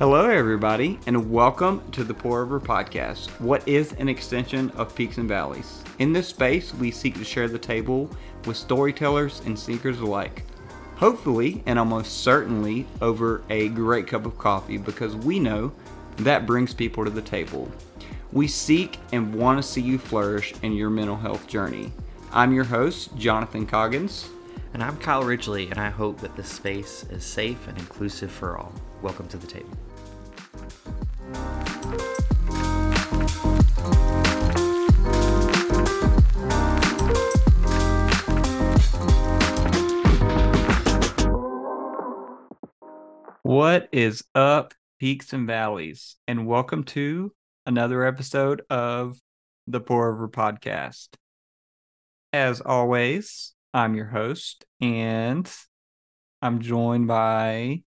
Hello, everybody, and welcome to the Pour Over Podcast. What is an extension of Peaks and Valleys? In this space, we seek to share the table with storytellers and seekers alike. Hopefully, and almost certainly, over a great cup of coffee because we know that brings people to the table. We seek and want to see you flourish in your mental health journey. I'm your host, Jonathan Coggins. And I'm Kyle Ridgely, and I hope that this space is safe and inclusive for all. Welcome to the table. What is up, peaks and valleys? And welcome to another episode of the Pour Over Podcast. As always, I'm your host, and I'm joined by,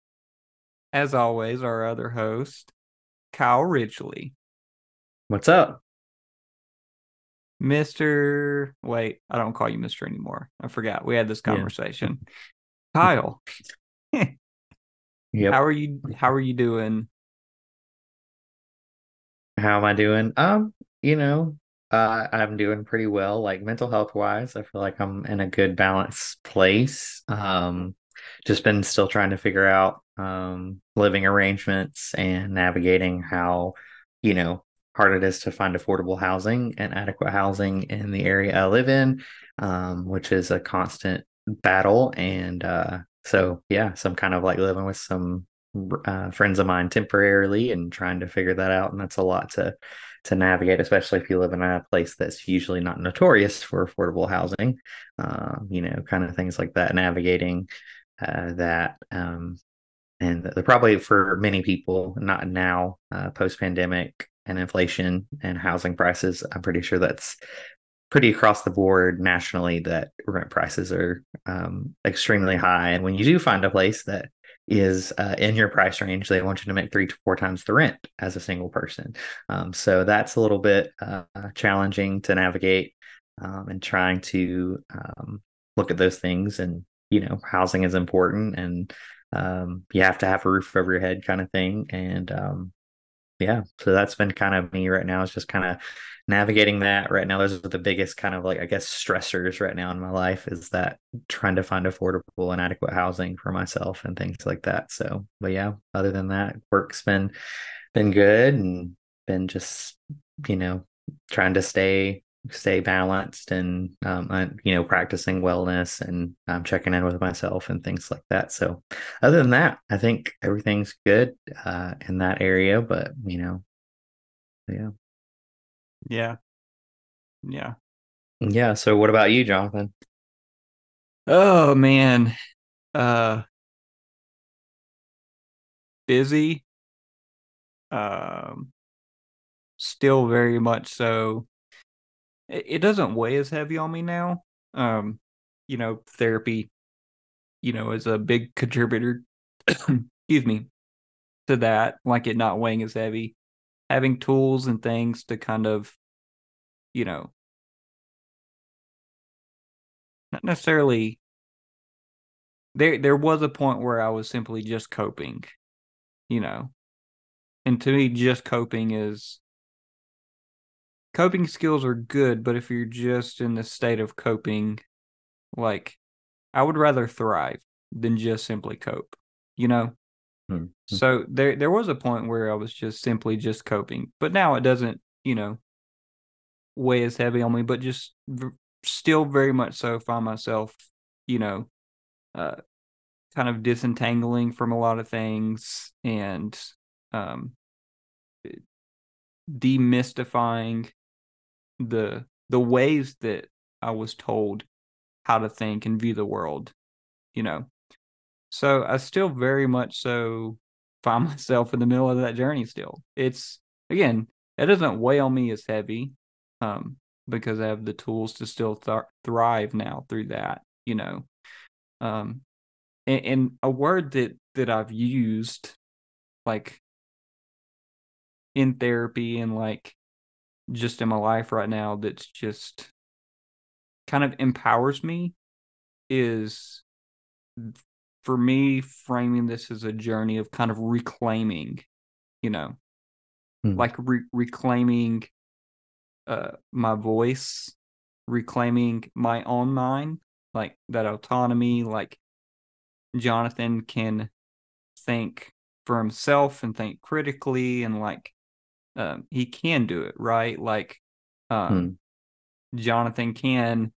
as always, our other host, Kyle Ridgely. What's up? Mr. Wait, I don't call you Mr. anymore. I forgot. We had this conversation. Yeah. Kyle. yep. How are you how are you doing? How am I doing? Um, you know, uh, I'm doing pretty well, like mental health wise. I feel like I'm in a good balanced place. Um, just been still trying to figure out um, living arrangements and navigating how, you know, hard it is to find affordable housing and adequate housing in the area I live in, um, which is a constant battle. And uh, so, yeah, so I'm kind of like living with some uh, friends of mine temporarily and trying to figure that out. And that's a lot to to navigate, especially if you live in a place that's usually not notorious for affordable housing. Uh, you know, kind of things like that. Navigating uh, that, um, and the, probably for many people, not now, uh, post pandemic and inflation and housing prices. I'm pretty sure that's pretty across the board nationally that rent prices are um, extremely high. And when you do find a place that is uh, in your price range, they want you to make three to four times the rent as a single person. Um, so that's a little bit uh, challenging to navigate um, and trying to um, look at those things. And, you know, housing is important and um, you have to have a roof over your head kind of thing. And um, yeah, so that's been kind of me right now is just kind of navigating that. Right now those are the biggest kind of like i guess stressors right now in my life is that trying to find affordable and adequate housing for myself and things like that so but yeah other than that work's been been good and been just you know trying to stay stay balanced and um, you know practicing wellness and um, checking in with myself and things like that so other than that i think everything's good uh, in that area but you know yeah yeah. Yeah. Yeah. So what about you, Jonathan? Oh man. Uh busy. Um still very much so. It, doesn't weigh as heavy on me now. Um, you know, therapy, you know, is a big contributor excuse me to that, like it not weighing as heavy having tools and things to kind of, you know, not necessarily there there was a point where I was simply just coping, you know. And to me just coping is coping skills are good, but if you're just in the state of coping, like I would rather thrive than just simply cope, you know? Mm-hmm. So there there was a point where I was just simply just coping, but now it doesn't, you know, weigh as heavy on me, but just v- still very much so find myself, you know, uh, kind of disentangling from a lot of things and um, demystifying the the ways that I was told how to think and view the world, you know. So I still very much so find myself in the middle of that journey still. It's again, it doesn't weigh on me as heavy um, because I have the tools to still th- thrive now through that, you know. Um, and, and a word that that I've used like in therapy and like just in my life right now that's just kind of empowers me is for me, framing this as a journey of kind of reclaiming you know, Hmm. like re- reclaiming uh, my voice, reclaiming my own mind, like that autonomy, like Jonathan can think for himself and think critically and like um, he can do it right like um, jonathan can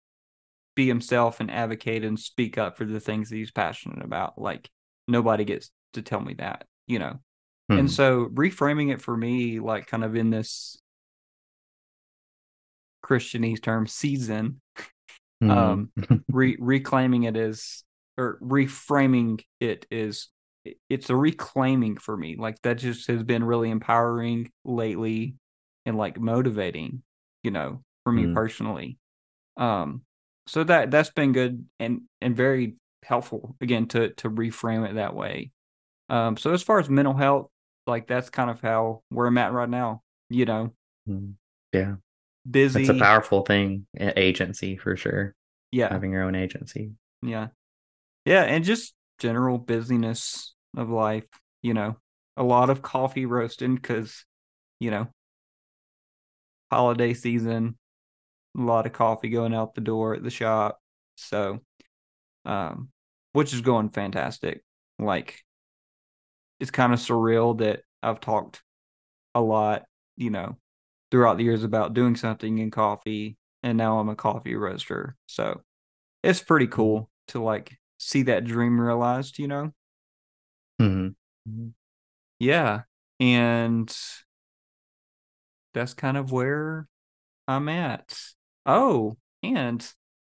be himself and advocate and speak up for the things that he's passionate about like nobody gets to tell me that you know Hmm. and so reframing it for me like kind of in this christianese term season Hmm. um re- reclaiming it as or reframing it is it's a reclaiming for me like that just has been really empowering lately and like motivating you know for me Mm. personally um so that that's been good and and very helpful again to to reframe it that way um so as far as mental health like that's kind of how where i'm at right now you know Hmm. yeah, busy it's a powerful thing. Agency for sure. yeah Having your own agency. Yeah. Yeah. And just general busyness of life, you know, a lot of coffee roasting because, you know, holiday season, a lot of coffee going out the door at the shop. So, um, which is going fantastic. Like, it's kind of surreal that I've talked a lot, you know, throughout the years about doing something in coffee, and now I'm a coffee roaster. So, it's pretty cool to like see that dream realized, you know? Mhm. Yeah. And that's kind of where I'm at. Oh, and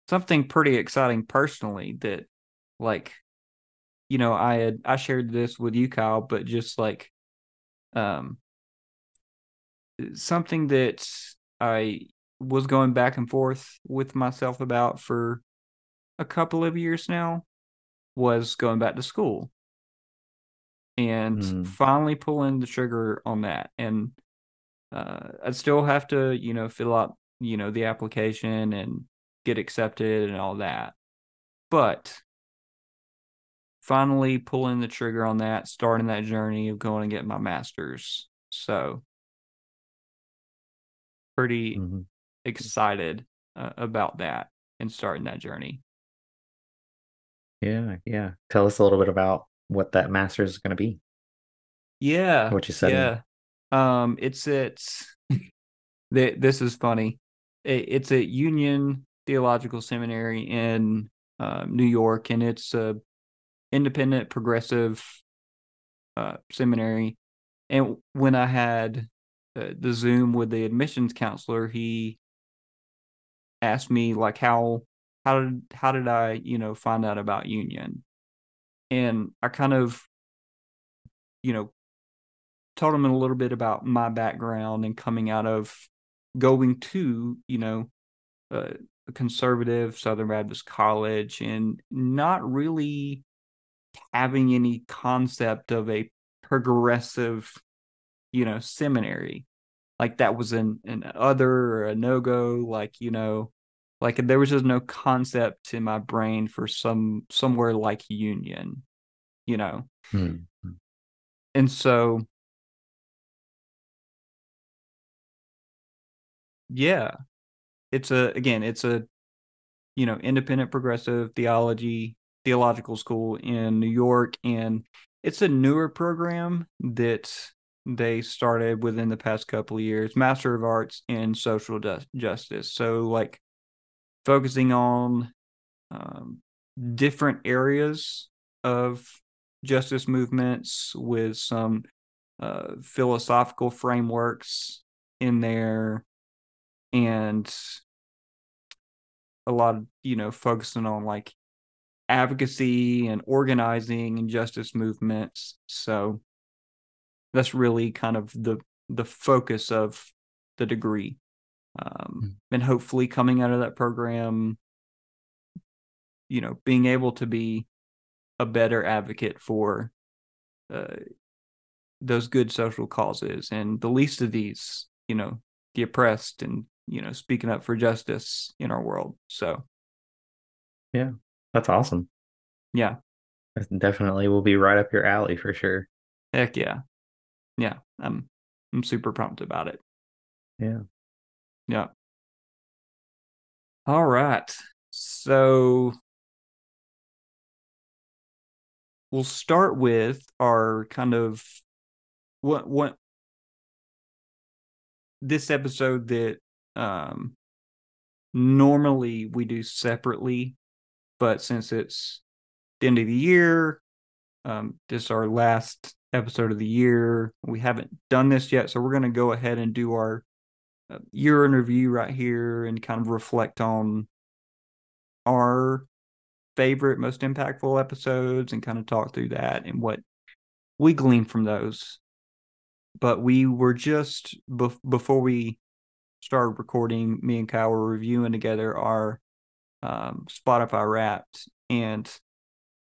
something pretty exciting personally that like you know, I had I shared this with you, Kyle, but just like um something that I was going back and forth with myself about for a couple of years now was going back to school and Mm. finally pulling the trigger on that and uh, I'd still have to, you know, fill out, you know, the application and get accepted and all that. But finally pulling the trigger on that, starting that journey of going and getting my master's. So pretty Mhm. excited uh, about that and starting that journey. Yeah, yeah. Tell us a little bit about what that master's is going to be. Yeah. What you said. Yeah. Um, it's it's th- this is funny. It, it's at Union Theological Seminary in um, New York, and it's a independent progressive uh, seminary. And when I had uh, the Zoom with the admissions counselor, he asked me like how how did how did I you know find out about Union, and I kind of you know told him a little bit about my background and coming out of going to you know a conservative Southern Baptist college and not really having any concept of a progressive you know seminary. Like that was an an other or a no go like you know like there was just no concept in my brain for some somewhere like union you know? Hmm. and so yeah. It's a again it's a you know independent progressive theology theological school in new york and it's a newer program that they started within the past couple of years master of arts in social justice. So like focusing on um, different areas of justice movements with some uh, philosophical frameworks in there and a lot of you know focusing on like advocacy and organizing and justice movements. So that's really kind of the the focus of the degree um, Mm. and hopefully coming out of that program you know being able to be a better advocate for uh, those good social causes and the least of these you know the oppressed and you know speaking up for justice in our world so Yeah, that's awesome. yeah That definitely will be right up your alley for sure. heck yeah yeah I'm I'm super pumped about it. Yeah. Yeah. All right. So we'll start with our kind of what what this episode that um normally we do separately but since it's the end of the year um this is our last episode of the year we haven't done this yet so we're going to go ahead and do our year in review right here and kind of reflect on our favorite, most impactful episodes and kind of talk through that and what we gleaned from those. But we were just bef- before we started recording, me and Kyle were reviewing together our um, Spotify Wrapped, and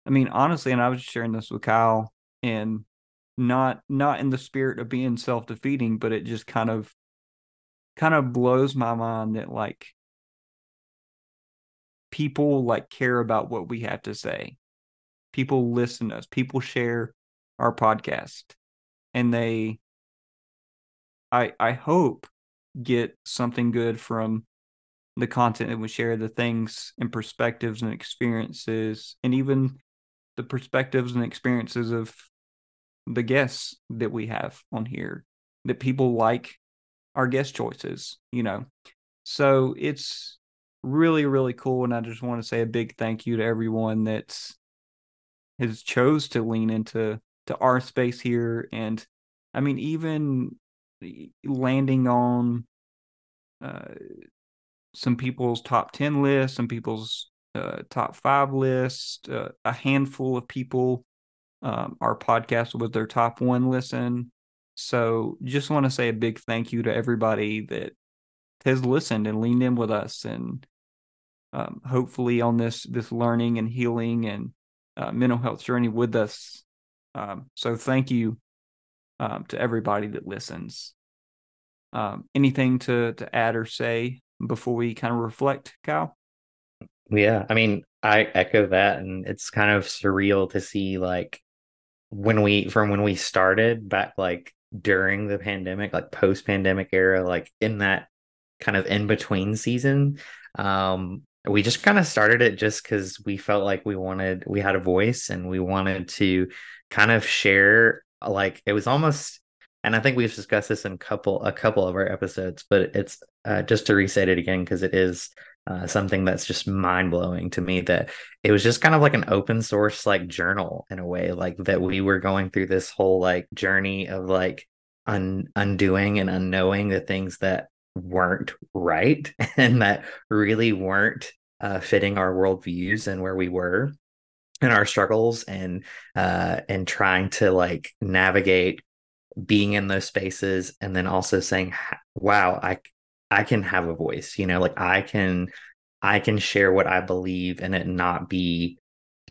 I mean honestly, and I was sharing this with Kyle, and not not in the spirit of being self defeating, but it just kind of kind of blows my mind that like people like care about what we have to say. People listen to us. People share our podcast. And they I I hope get something good from the content that we share, the things and perspectives and experiences, and even the perspectives and experiences of the guests that we have on here. That people like our guest choices, you know. So it's really really cool and i just want to say a big thank you to everyone that's has chose to lean into to our space here and i mean even landing on uh, some people's top 10 lists some people's uh, top five list uh, a handful of people um, our podcast was their top one listen so just want to say a big thank you to everybody that has listened and leaned in with us and um, hopefully on this this learning and healing and uh, mental health journey with us. Um, so thank you um, to everybody that listens. Um, anything to to add or say before we kind of reflect, Kyle? Yeah, I mean, I echo that, and it's kind of surreal to see like when we from when we started back like during the pandemic, like post pandemic era, like in that kind of in between season. Um we just kind of started it just because we felt like we wanted we had a voice and we wanted to kind of share like it was almost and i think we've discussed this in couple a couple of our episodes but it's uh, just to reset it again because it is uh, something that's just mind blowing to me that it was just kind of like an open source like journal in a way like that we were going through this whole like journey of like un- undoing and unknowing the things that weren't right and that really weren't uh, fitting our worldviews and where we were and our struggles and uh, and trying to like navigate being in those spaces and then also saying wow i i can have a voice you know like i can i can share what i believe and it not be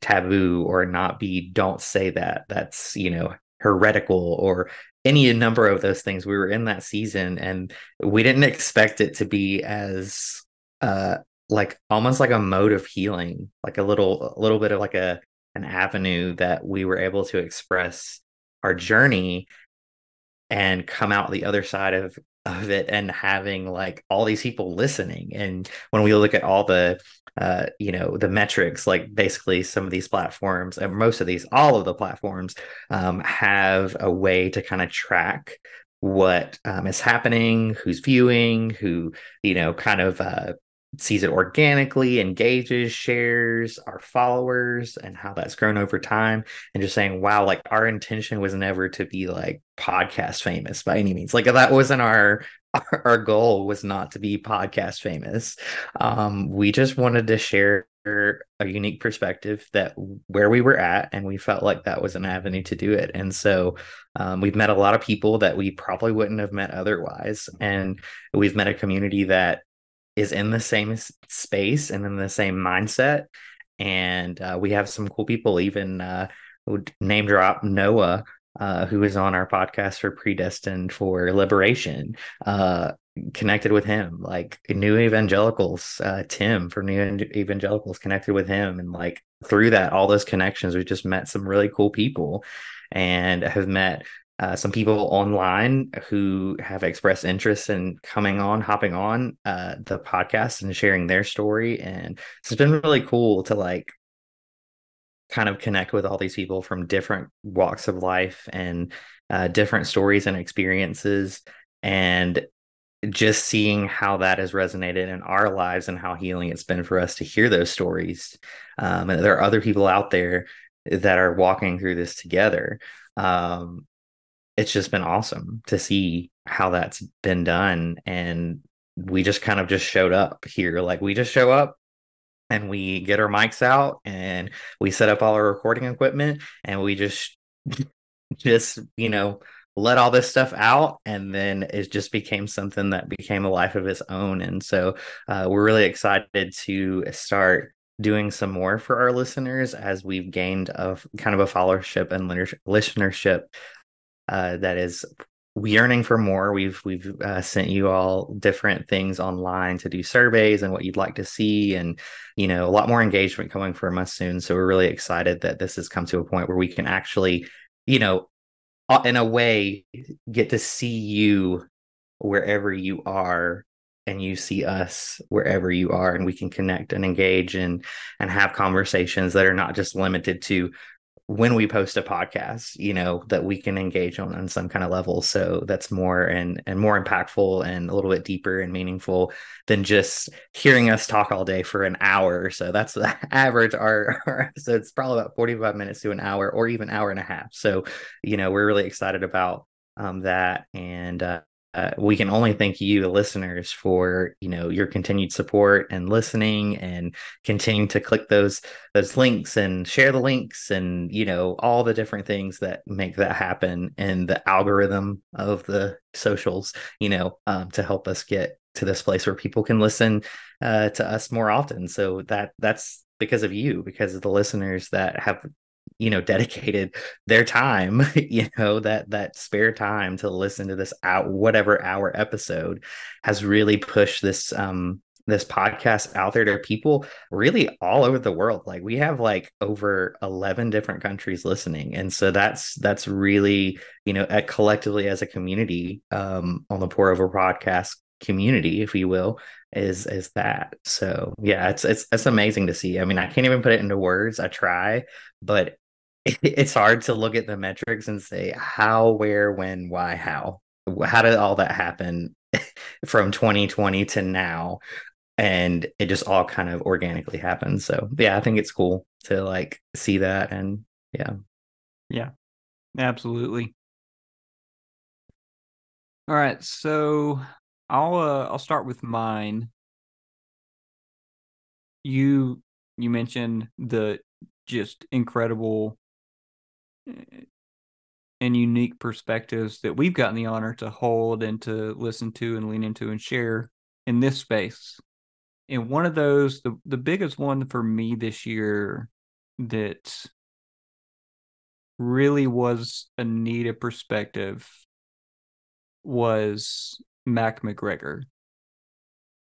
taboo or not be don't say that that's you know heretical or any number of those things. We were in that season and we didn't expect it to be as uh like almost like a mode of healing, like a little a little bit of like a an avenue that we were able to express our journey and come out the other side of of it and having like all these people listening. And when we look at all the uh you know the metrics like basically some of these platforms and most of these all of the platforms um, have a way to kind of track what um, is happening who's viewing who you know kind of uh sees it organically, engages, shares our followers and how that's grown over time. And just saying, wow, like our intention was never to be like podcast famous by any means. Like that wasn't our our goal was not to be podcast famous. Um, we just wanted to share a unique perspective that where we were at, and we felt like that was an avenue to do it. And so um, we've met a lot of people that we probably wouldn't have met otherwise, and we've met a community that is in the same space and in the same mindset. And uh, we have some cool people, even uh, name drop Noah, uh, who is on our podcast for Predestined for Liberation. Uh, connected with him, like New Evangelicals, uh, Tim for New Evangelicals connected with him. And like through that, all those connections, we just met some really cool people and have met uh, some people online who have expressed interest in coming on, hopping on uh, the podcast and sharing their story. And it's been really cool to like kind of connect with all these people from different walks of life and uh, different stories and experiences. And just seeing how that has resonated in our lives and how healing it's been for us to hear those stories. Um, and there are other people out there that are walking through this together. Um, it's just been awesome to see how that's been done. And we just kind of just showed up here. Like we just show up and we get our mics out and we set up all our recording equipment and we just, just, you know, let all this stuff out and then it just became something that became a life of its own and so uh, we're really excited to start doing some more for our listeners as we've gained a kind of a followership and listenership uh, that is yearning for more. We've we've uh, sent you all different things online to do surveys and what you'd like to see, and you know a lot more engagement coming from us soon. So we're really excited that this has come to a point where we can actually, you know, uh, in a way get to see you wherever you are and you see us wherever you are and we can connect and engage and and have conversations that are not just limited to when we post a podcast you know that we can engage on on some kind of level. So that's more and and more impactful and a little bit deeper and meaningful than just hearing us talk all day for an hour. Or so that's the average our, our episodes probably about 45 minutes to an hour or even hour and a half. So you know we're really excited about um, that and uh, uh, we can only thank you, the listeners, for you know your continued support and listening, and continuing to click those those links and share the links, and you know all the different things that make that happen, and the algorithm of the socials, you know, um, to help us get to this place where people can listen uh, to us more often. So that that's because of you, because of the listeners that have you know dedicated their time you know that that spare time to listen to this out whatever hour episode has really pushed this um this podcast out there to people really all over the world. Like we have like over 11 different countries listening and so that's that's really you know collectively as a community um on the pour over podcast community if you will is is that. So yeah it's it's it's amazing to see. I mean i can't even put it into words. I try but it's hard to look at the metrics and say how, where, when, why, how. How did all that happen from 2020 to now? And it just all kind of organically happened. So yeah, I think it's cool to like see that and yeah. Yeah. Absolutely. All right, so I'll uh, I'll start with mine. You you mentioned the just incredible and unique perspectives that we've gotten the honor to hold and to listen to and lean into and share in this space. And one of those, the, the biggest one for me this year that really was a needed perspective was Mac McGregor.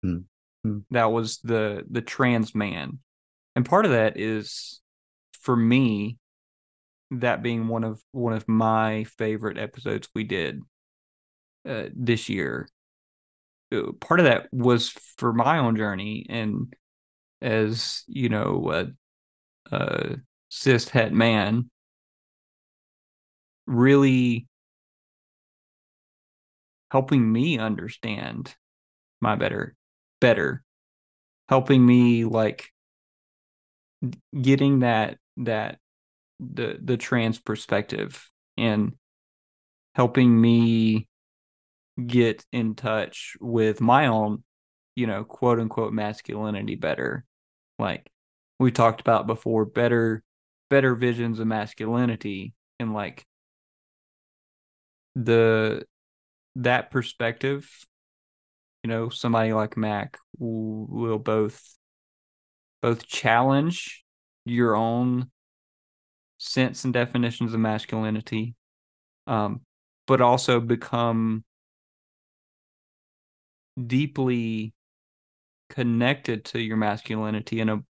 Mm-hmm. That was the the trans man. And part of that is for me that being one of one of my favorite episodes we did uh, this year. Uh, part of that was for my own journey, and as you know, a, a cis het man, really helping me understand my better better helping me like getting that that the the trans perspective and helping me get in touch with my own you know quote unquote masculinity better. Like we talked about before better better visions of masculinity and like the that perspective you know somebody like mac will, both both challenge your own sense and definitions of masculinity, um, but also become deeply connected to your masculinity in a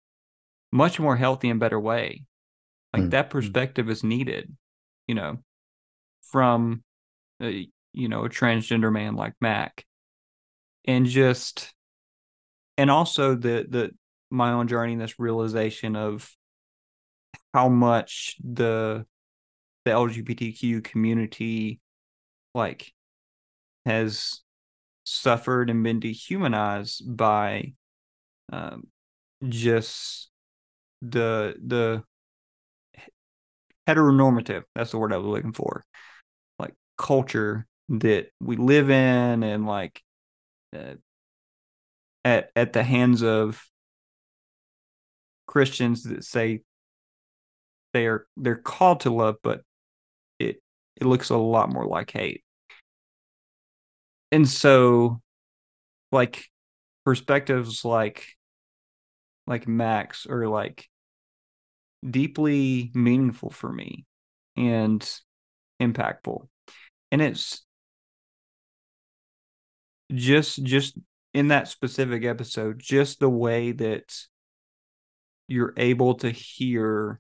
much more healthy and better way. Like mm-hmm. that perspective is needed, you know, from a, you know, a transgender man like Mac. And just and also the the my own journey this realization of how much the the LGBTQ community like has suffered and been dehumanized by um, just the the heteronormative that's the word i was looking for like culture that we live in and like uh, at at the hands of christians that say they are they're called to love but it it looks a lot more like hate. And so like perspectives like like Mac's are like deeply meaningful for me and impactful. And it's just just in that specific episode just the way that you're able to hear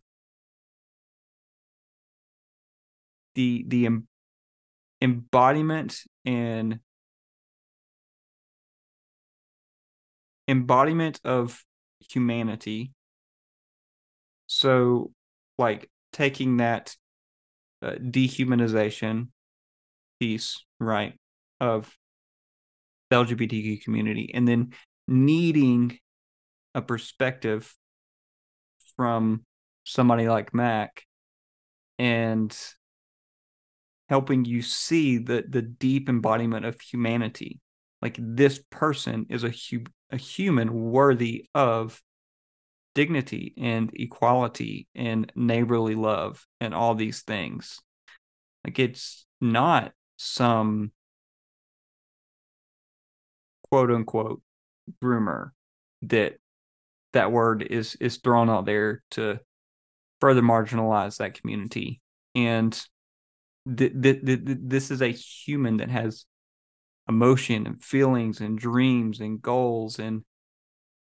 the the em- embodiment and embodiment of humanity. So like taking that uh, dehumanization piece right of the lgbtq community and then needing a perspective from somebody like mac and helping you see the the deep embodiment of humanity. Like this person is a hu- a human worthy of dignity and equality and neighborly love and all these things. Like it's not some quote unquote groomer that that word is is thrown out there to further marginalize that community. And th- th- th- this is a human that has emotion and feelings and dreams and goals and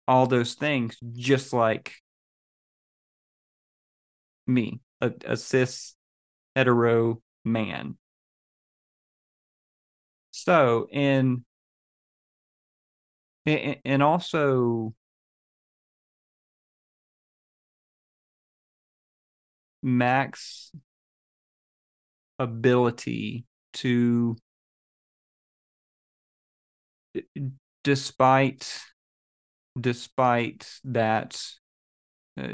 all those things just like me a, a cis hetero man. So and and also Mac's ability to despite despite that uh,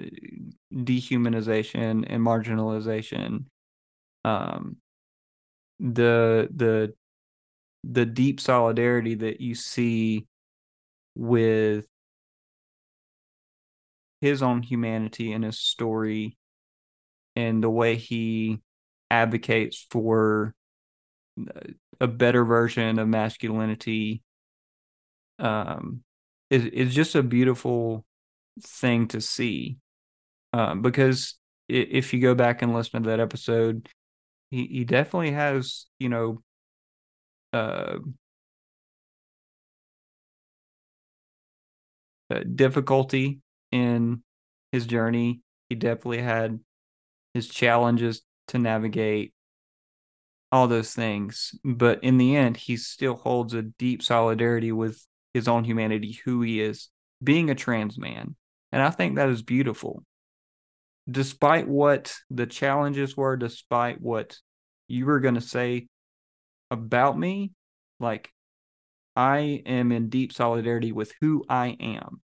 dehumanization and marginalization um the the the deep solidarity that you see with his own humanity and his story and the way he advocates for a better version of masculinity um is is just a beautiful thing to see. Um because if you go back and listen to that episode he he definitely has you know uh, uh difficulty in his journey. He definitely had his challenges to navigate all those things. But in the end, he still holds a deep solidarity with his own humanity, who he is, being a trans man. And I think that is beautiful. Despite what the challenges were, despite what you were going to say about me, like I am in deep solidarity with who I am.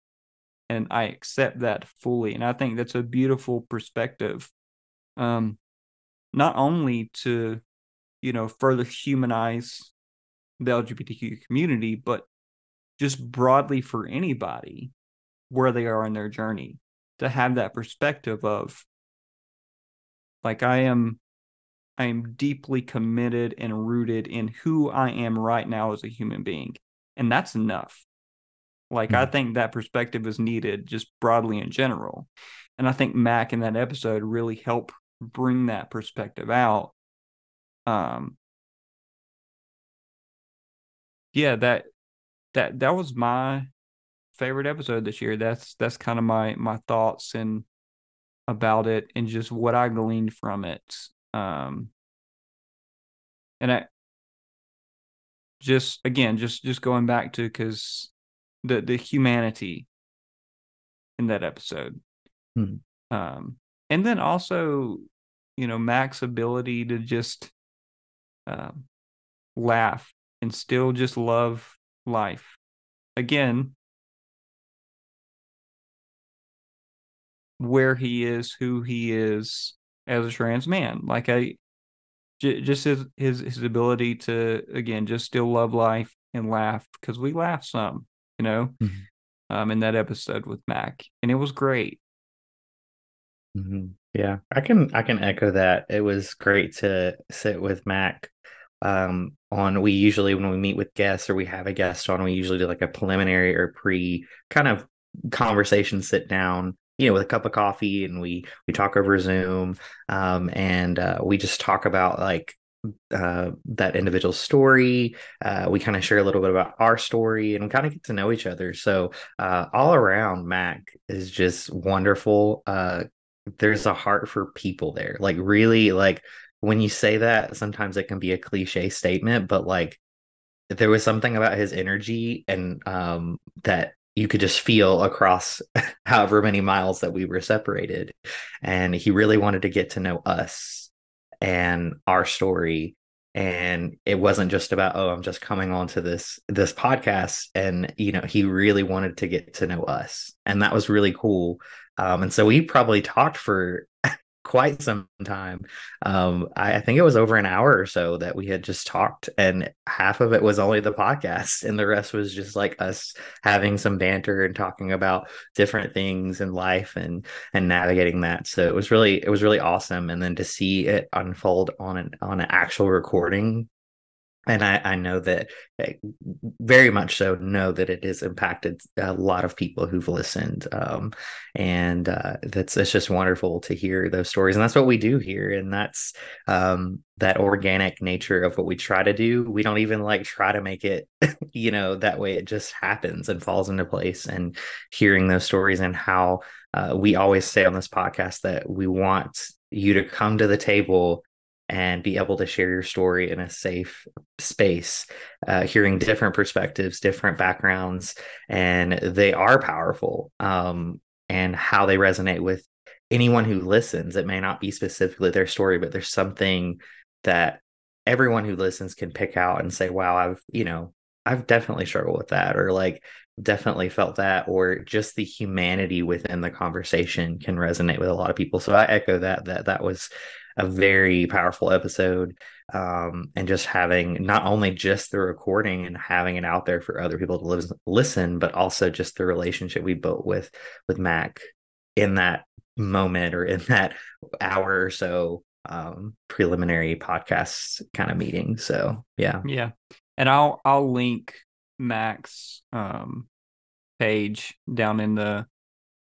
And I accept that fully. And I think that's a beautiful perspective. Um, not only to you know, further humanize the LGBTQ community, but just broadly for anybody where they are in their journey to have that perspective of like I am I am deeply committed and rooted in who I am right now as a human being. And that's enough. Like mm-hmm. I hmm. think that perspective is needed just broadly in general. And I think Mac in that episode really helped bring that perspective out um yeah that that that was my favorite episode this year that's that's kind of my my thoughts and about it and just what i gleaned from it um and i just again, just just going back to because the the humanity in that episode, Hmm. um, and then also, you know, Mac's ability to just um, laugh and still just love life. Again, where he is, who he is as a trans man. Like I, j- just his his his ability to again just still love life and laugh because we laughed some, you know, Mhm. um, in that episode with Mac, and it was great. Mhm. Yeah, I can I can echo that. It was great to sit with Mac. Um, on we usually when we meet with guests or we have a guest on, we usually do like a preliminary or pre kind of conversation sit down, you know, with a cup of coffee and we we talk over Zoom. Um, and uh, we just talk about like uh, that individual story. Uh, we kind of share a little bit about our story and kind of get to know each other. So uh, all around, Mac is just wonderful. There's a heart for people there. Like really, like when you say that, sometimes it can be a cliche statement, but like there was something about his energy and um, that you could just feel across however many miles that we were separated. And he really wanted to get to know us and our story and it wasn't just about oh i'm just coming on to this this podcast and you know he really wanted to get to know us and that was really cool um, and so we probably talked for quite some time. Um, I, I think it was over an hour or so that we had just talked and half of it was only the podcast and the rest was just like us having some banter and talking about different things in life and and navigating that. So it was really it was really awesome. And then to see it unfold on an on an actual recording and I, I know that eh, very much so know that it has impacted a lot of people who've listened um, and uh, that's it's just wonderful to hear those stories and that's what we do here and that's um, that organic nature of what we try to do. We don't even like try to make it you know that way. It just happens and falls into place and hearing those stories and how uh, we always say on this podcast that we want you to come to the table and be able to share your story in a safe space, uh, hearing different perspectives, different backgrounds, and they are powerful. Um, and how they resonate with anyone who listens. It may not be specifically their story, but there's something that everyone who listens can pick out and say, wow, I've, you know, I've definitely struggled with that, or like definitely felt that, or just the humanity within the conversation can resonate with a lot of people. So I echo that, that that was a very powerful episode um, and just having not only just the recording and having it out there for other people to listen but also just the relationship we built with with mac in that moment or in that hour or so um, preliminary podcast kind of meeting. So yeah. Yeah, and I'll I'll link Mac's um, page down in the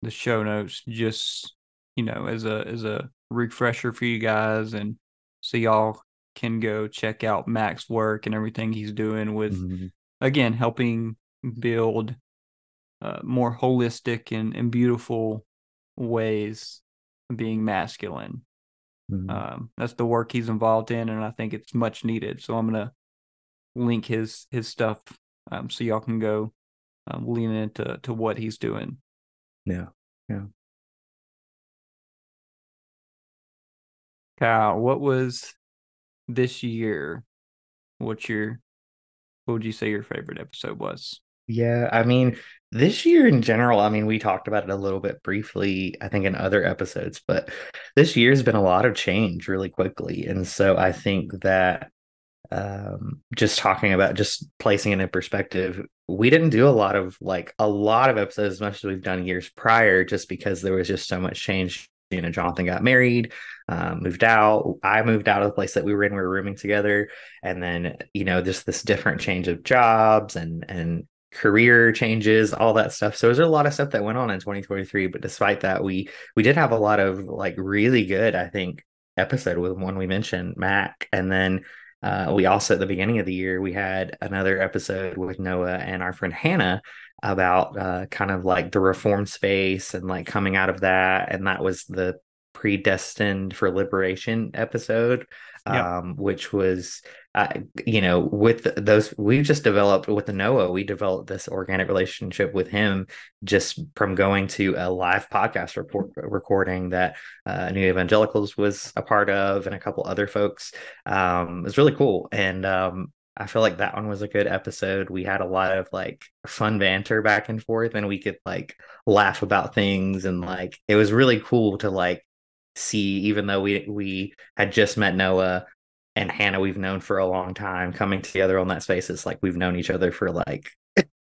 the show notes, just you know, as a as a refresher for you guys, and so y'all can go check out Mac's work and everything he's doing with Mhm. again helping build uh, more holistic and, and beautiful ways of being masculine. Mhm. Um, that's the work he's involved in, and I think it's much needed. So I'm gonna link his his stuff um, so y'all can go um, lean into to what he's doing. Yeah, yeah Kyle, what was this year? What's your what would you say your favorite episode was? Yeah, I mean, this year in general, I mean, we talked about it a little bit briefly, I think in other episodes, but this year's been a lot of change really quickly. And so I think that um just talking about just placing it in perspective, we didn't do a lot of like a lot of episodes as much as we've done years prior, just because there was just so much change. Know, Jonathan got married, um, moved out. I moved out of the place that we were in. We were rooming together, and then you know, just this different change of jobs and and career changes, all that stuff. So there's a lot of stuff that went on in 2023. But despite that, we we did have a lot of like really good, I think, episode with one we mentioned, Mac, and then uh, we also at the beginning of the year we had another episode with Noah and our friend Hannah about uh, kind of like the reform space and like coming out of that, and that was the predestined for liberation episode Yep. um, which was I, you know, with those, we've just developed with the Noah, we developed this organic relationship with him just from going to a live podcast report recording that uh, New Evangelicals was a part of, and a couple other folks. Um, it was really cool, and um, I feel like that one was a good episode. We had a lot of like fun banter back and forth, and we could like laugh about things, and like it was really cool to like see, even though we we had just met Noah and Hannah we've known for a long time coming together on that space it's like we've known each other for like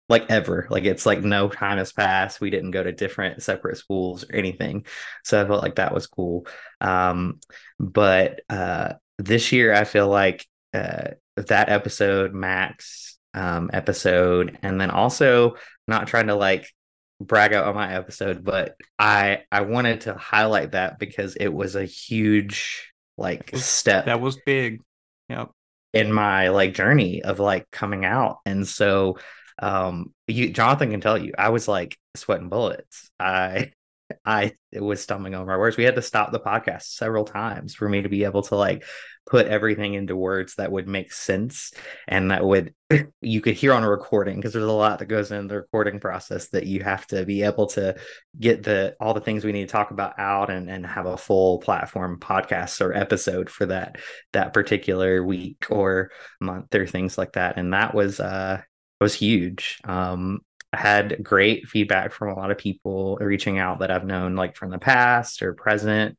like ever. Like it's like no time has passed. We didn't go to different separate schools or anything. So i felt like that was cool. Um but uh this year i feel like uh that episode Mac's um episode and then also not trying to like brag out on my episode but i i wanted to highlight that because it was a huge like was, step that was big. Yep. in my like journey of like coming out. And so um you jonathan can tell you i was like sweating bullets. I I was stumbling over my words. We had to stop the podcast several times for me to be able to like put everything into words that would make sense and that would you could hear on a recording because there's a lot that goes in the recording process that you have to be able to get the all the things we need to talk about out and and have a full platform podcast or episode for that that particular week or month or things like that and that was uh was huge um had great feedback from a lot of people reaching out that I've known like from the past or present.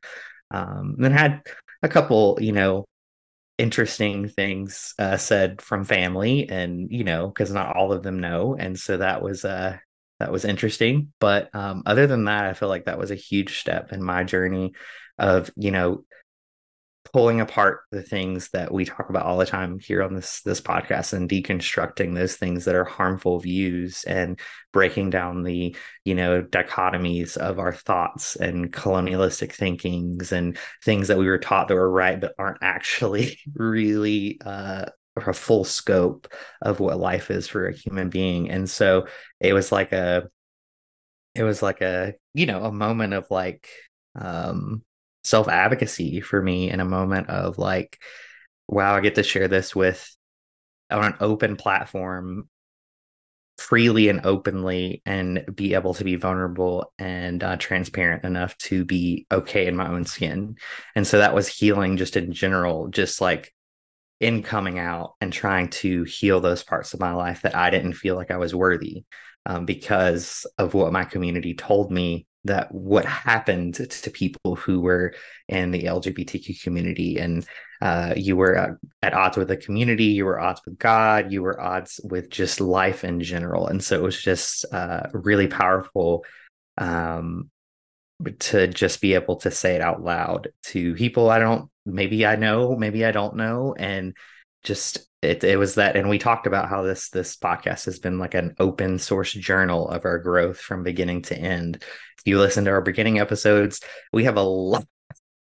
Um, then had a couple, you know, interesting things uh, said from family, and you know, because not all of them know, and so that was uh that was interesting. But um, other than that, I feel like that was a huge step in my journey of you know pulling apart the things that we talk about all the time here on this this podcast and deconstructing those things that are harmful views and breaking down the you know dichotomies of our thoughts and colonialistic thinkings and things that we were taught that were right but aren't actually really uh a full scope of what life is for a human being. And so it was like a it was like a you know a moment of like um self advocacy for me in a moment of like, wow, I get to share this with on an open platform freely and openly and be able to be vulnerable and uh, transparent enough to be okay in my own skin. And so that was healing just in general, just like in coming out and trying to heal those parts of my life that I didn't feel like I was worthy um, because of what my community told me that what happened to people who were in the LGBTQ community and uh, you were uh, at odds with the community, you were odds with God, you were odds with just life in general. And so it was just uh, really powerful um, to just be able to say it out loud to people I don't, maybe I know, maybe I don't know. And just it, it was that and we talked about how this this podcast has been like an open source journal of our growth from beginning to end. If you listen to our beginning episodes we have a lot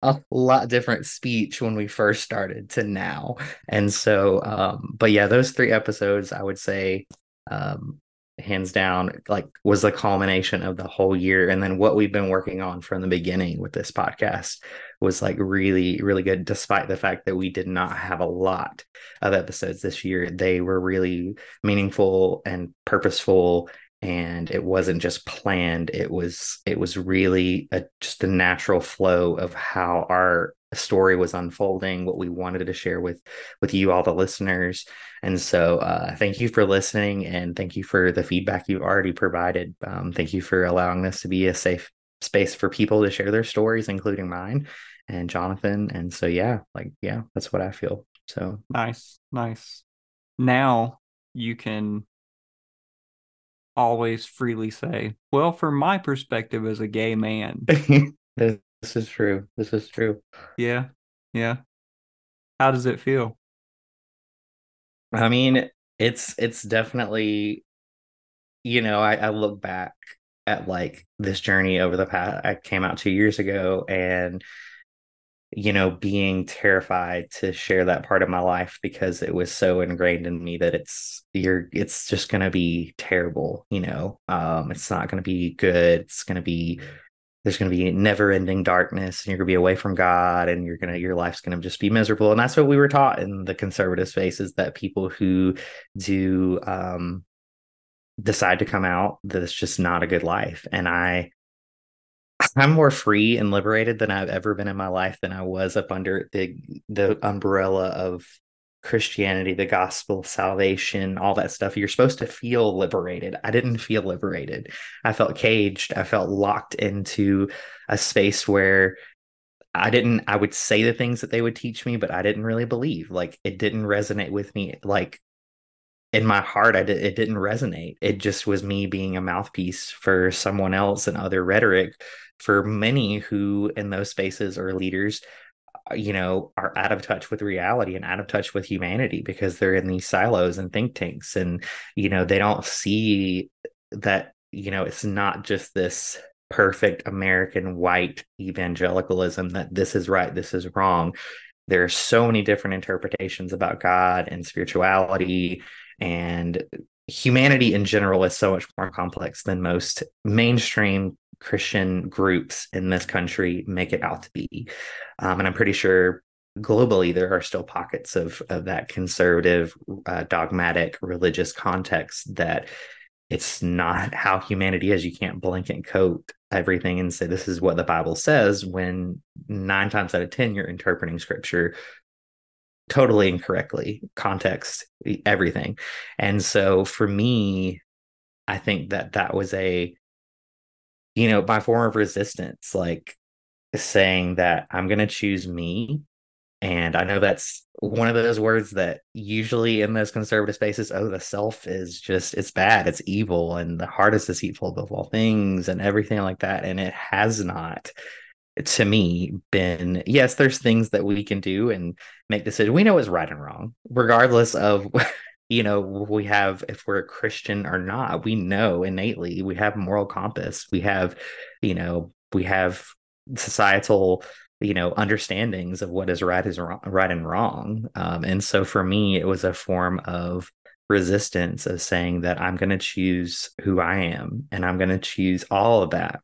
a lot different speech when we first started to now. And so um but yeah those three episodes i would say um hands down like was the culmination of the whole year. And then what we've been working on from the beginning with this podcast was like really really good despite the fact that we did not have a lot of episodes this year. They were really meaningful and purposeful and it wasn't just planned. It was it was really a, just a natural flow of how our story was unfolding what we wanted to share with with you all the listeners. And so uh, thank you for listening and thank you for the feedback you've already provided. Um, thank you for allowing this to be a safe space for people to share their stories including mine and jonathan. And so yeah like yeah that's what i feel. So nice nice. Now you can always freely say, well, from my perspective as a gay man. this is true. This is true. Yeah. Yeah. How does it feel? I mean, it's it's definitely you know, I, I look back at like this journey over the past I came out two years ago and you know, being terrified to share that part of my life because it was so ingrained in me that it's you're it's just gonna be terrible, you know. Um, it's not gonna be good, it's gonna be there's going to be never ending darkness and you're going to be away from God and you're going to, your life's going to just be miserable. And that's what we were taught in the conservative space is that people who do, um, decide to come out that it's just not a good life. And I, I'm more free and liberated than I've ever been in my life than I was up under the the umbrella of Christianity, the gospel, salvation, all that stuff. You're supposed to feel liberated. I didn't feel liberated. I felt caged. I felt locked into a space where I didn't, I would say the things that they would teach me, but I didn't really believe. Like it didn't resonate with me. Like in my heart, I did, it didn't resonate. It just was me being a mouthpiece for someone else and other rhetoric for many who in those spaces are leaders you know are out of touch with reality and out of touch with humanity because they're in these silos and think tanks. And you know they don't see that you know it's not just this perfect american white evangelicalism that this is right this is wrong. There are so many different interpretations about god and spirituality and humanity in general is so much more complex than most mainstream Christian groups in this country make it out to be. Um, and I'm pretty sure globally there are still pockets of, of that conservative, uh, dogmatic religious context that it's not how humanity is. You can't blanket coat everything and say this is what the Bible says when nine times out of 10 you're interpreting scripture totally incorrectly, context, everything. And so for me, I think that that was a you know, by form of resistance, like saying that I'm going to choose me. And I know that's one of those words that usually in those conservative spaces, oh, the self is just, it's bad, it's evil, and the heart is deceitful above all things, and everything like that. And it has not, to me, been, yes, there's things that we can do and make decisions. We know what's right and wrong, regardless of you know we have if we're a christian or not we know innately we have moral compass we have you know we have societal you know understandings of what is right is wrong, right and wrong um, and so for me it was a form of resistance of saying that i'm going to choose who i am and i'm going to choose all of that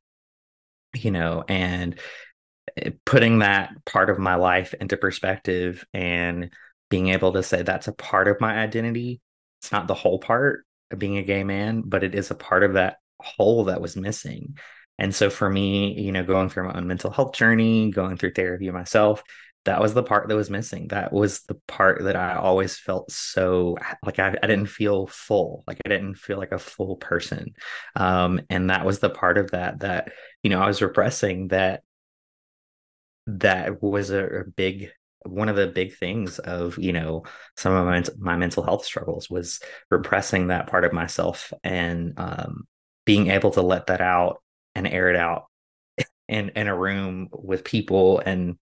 you know and eh, putting that part of my life into perspective and being able to say that's a part of my identity. It's not the whole part of being a gay man, but it is a part of that whole that was missing. And so for me, you know, going through my own mental health journey, going through therapy myself, that was the part that was missing. That was the part that I always felt so like I, I didn't feel full, like I didn't feel like a full person. Um, and that was the part of that that, you know, I was repressing that that was a, a big one of the big things of you know some of my, my mental health struggles was repressing that part of myself and um, being able to let that out and air it out in in a room with people and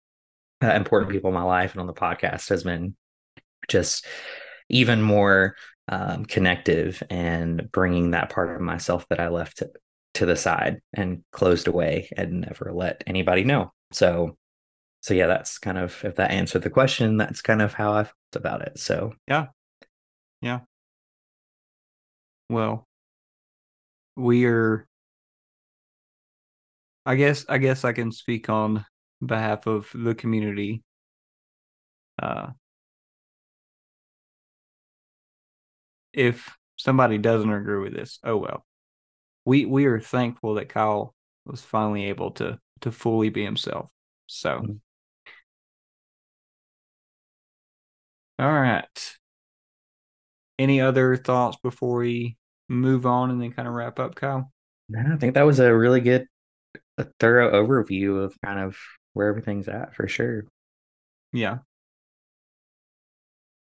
uh, important people in my life and on the podcast has been just even more um, connective and bringing that part of myself that I left to, to the side and closed away and never let anybody know. So so yeah, that's kind of if that answered the question, that's kind of how I felt about it. So yeah, yeah. Well, we are. I guess I guess I can speak on behalf of the community. Uh, if somebody doesn't agree with this, oh well. We we are thankful that Kyle was finally able to to fully be himself. So All right. Any other thoughts before we move on and then kind of wrap up, Kyle? No, I think that was a really good, a thorough overview of kind of where everything's at for sure. Yeah.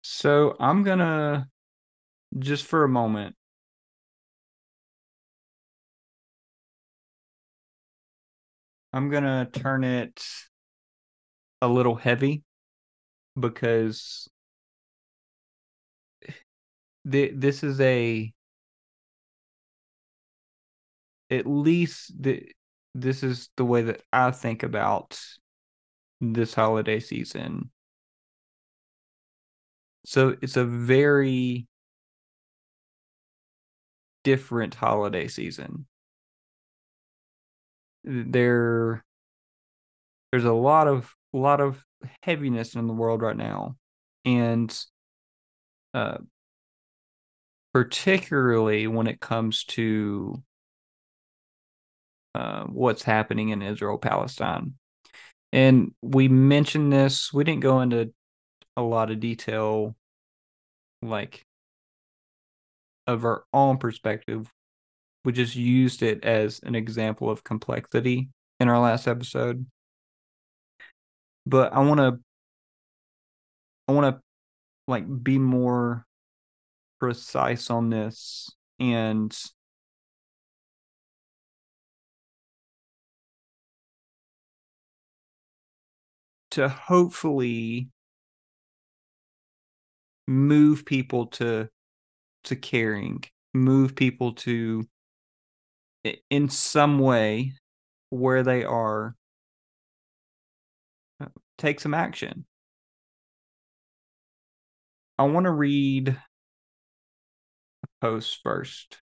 So I'm gonna just for a moment. I'm gonna turn it a little heavy because the, this is a at least the this is the way that I think about this holiday season. So it's a very different holiday season. there there's a lot of a lot of heaviness in the world right now and uh particularly when it comes to uh, what's happening in Israel Palestine. And we mentioned this, we didn't go into a lot of detail, like of our own perspective. We just used it as an example of complexity in our last episode. But I want to, I want to like be more precise on this and to hopefully move people to to caring move people to in some way where they are uh, take some action. I want to read a post first.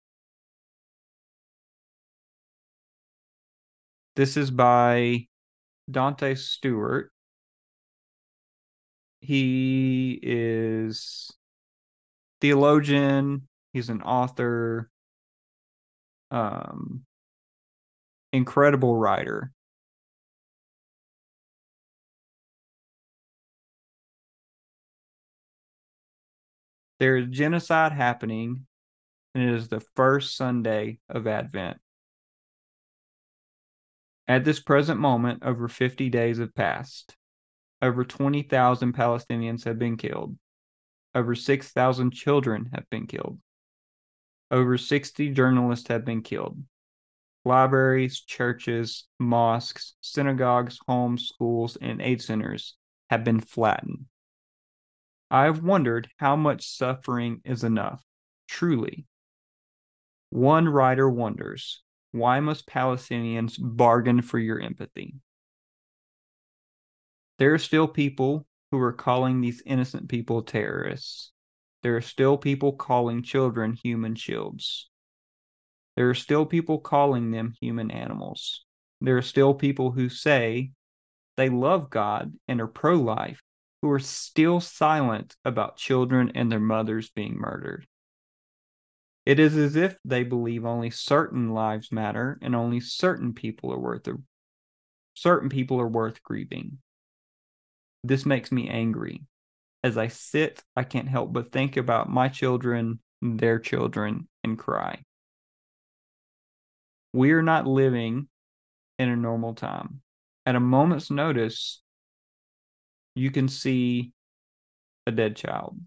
This is by dante stewart. He is theologian, he's an author, um incredible writer. There's genocide happening, and it is the first Sunday of Advent. At this present moment, over 50 days have passed. Over 20,000 Palestinians have been killed. Over 6,000 children have been killed. Over 60 journalists have been killed. Libraries, churches, mosques, synagogues, homes, schools, and aid centers have been flattened. I have wondered how much suffering is enough, truly. One writer wonders why must Palestinians bargain for your empathy? There are still people who are calling these innocent people terrorists. There are still people calling children human shields. There are still people calling them human animals. There are still people who say they love God and are pro life who are still silent about children and their mothers being murdered. It is as if they believe only certain lives matter and only certain people are worth certain people are worth grieving. This makes me angry. As I sit, I can't help but think about my children, their children, and cry. We are not living in a normal time. At a moment's notice, you can see a dead child.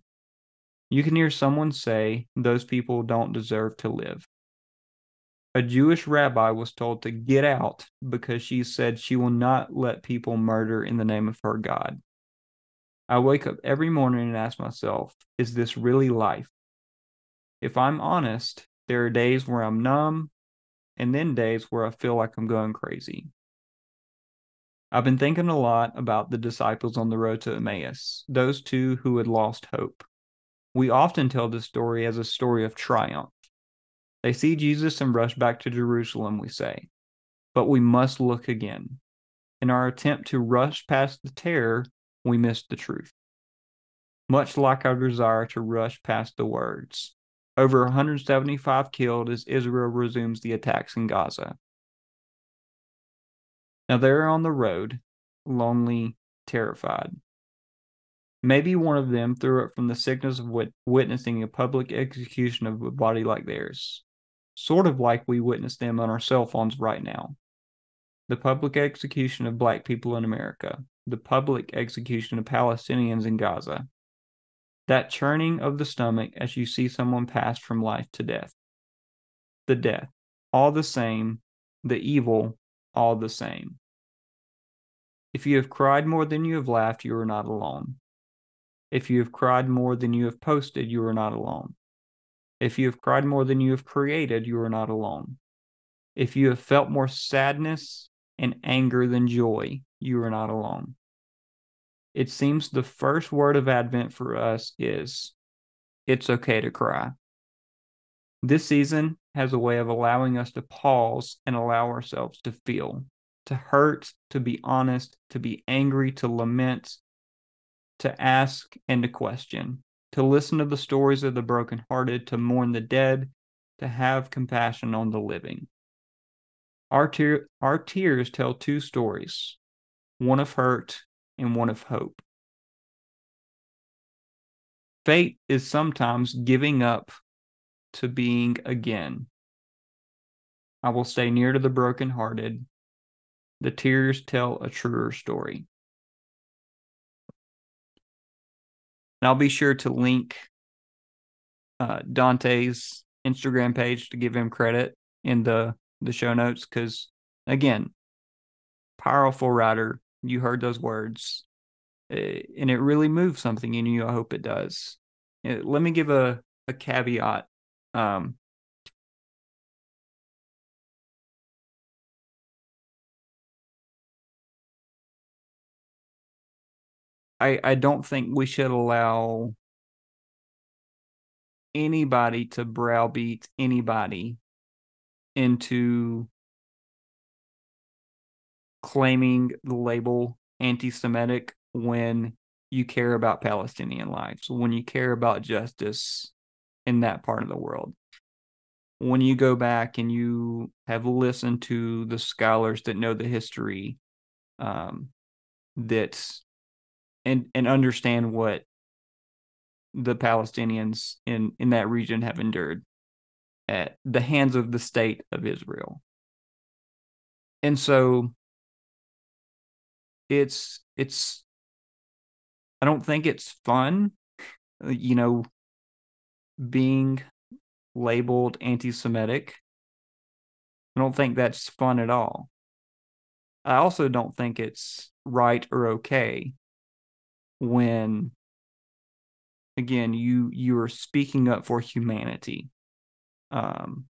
You can hear someone say, Those people don't deserve to live. A Jewish rabbi was told to get out because she said she will not let people murder in the name of her God. I wake up every morning and ask myself, is this really life? If I'm honest, there are days where I'm numb and then days where I feel like I'm going crazy. I've been thinking a lot about the disciples on the road to Emmaus, those two who had lost hope. We often tell this story as a story of triumph. They see Jesus and rush back to Jerusalem, we say. But we must look again. In our attempt to rush past the terror, we miss the truth. Much like our desire to rush past the words. Over 175 killed as Israel resumes the attacks in Gaza. Now they're on the road, lonely, terrified. Maybe one of them threw up from the sickness of wit- witnessing a public execution of a body like theirs, sort of like we witness them on our cell phones right now. The public execution of black people in America, the public execution of Palestinians in Gaza. That churning of the stomach as you see someone pass from life to death. The death, all the same, the evil, all the same. If you have cried more than you have laughed, you are not alone. If you have cried more than you have posted, you are not alone. If you have cried more than you have created, you are not alone. If you have felt more sadness and anger than joy, you are not alone it seems the first word of Advent for us is it's okay to cry. This season has a way of allowing us to pause and allow ourselves to feel, to hurt, to be honest, to be angry, to lament, to ask, and to question, to listen to the stories of the brokenhearted, to mourn the dead, to have compassion on the living. Our, our tears tell two stories one of hurt and one of hope. Fate is sometimes giving up to being again. I will stay near to the brokenhearted. The tears tell a truer story. And I'll be sure to link uh, Dante's Instagram page to give him credit in the the show notes because again, powerful writer. You heard those words, eh, and it really moves something in you. I hope it does. Eh, let me give a a caveat. Um, I I don't think we should allow anybody to browbeat anybody into claiming the label anti Semitic when you care about Palestinian lives, when you care about justice in that part of the world. When you go back and you have listened to the scholars that know the history, um, that and and understand what the Palestinians in in that region have endured at the hands of the state of Israel. And so it's it's I don't think it's fun, uh, you know, being labeled anti-Semitic. I don't think that's fun at all. I also don't think it's right or okay when again you you are speaking up for humanity um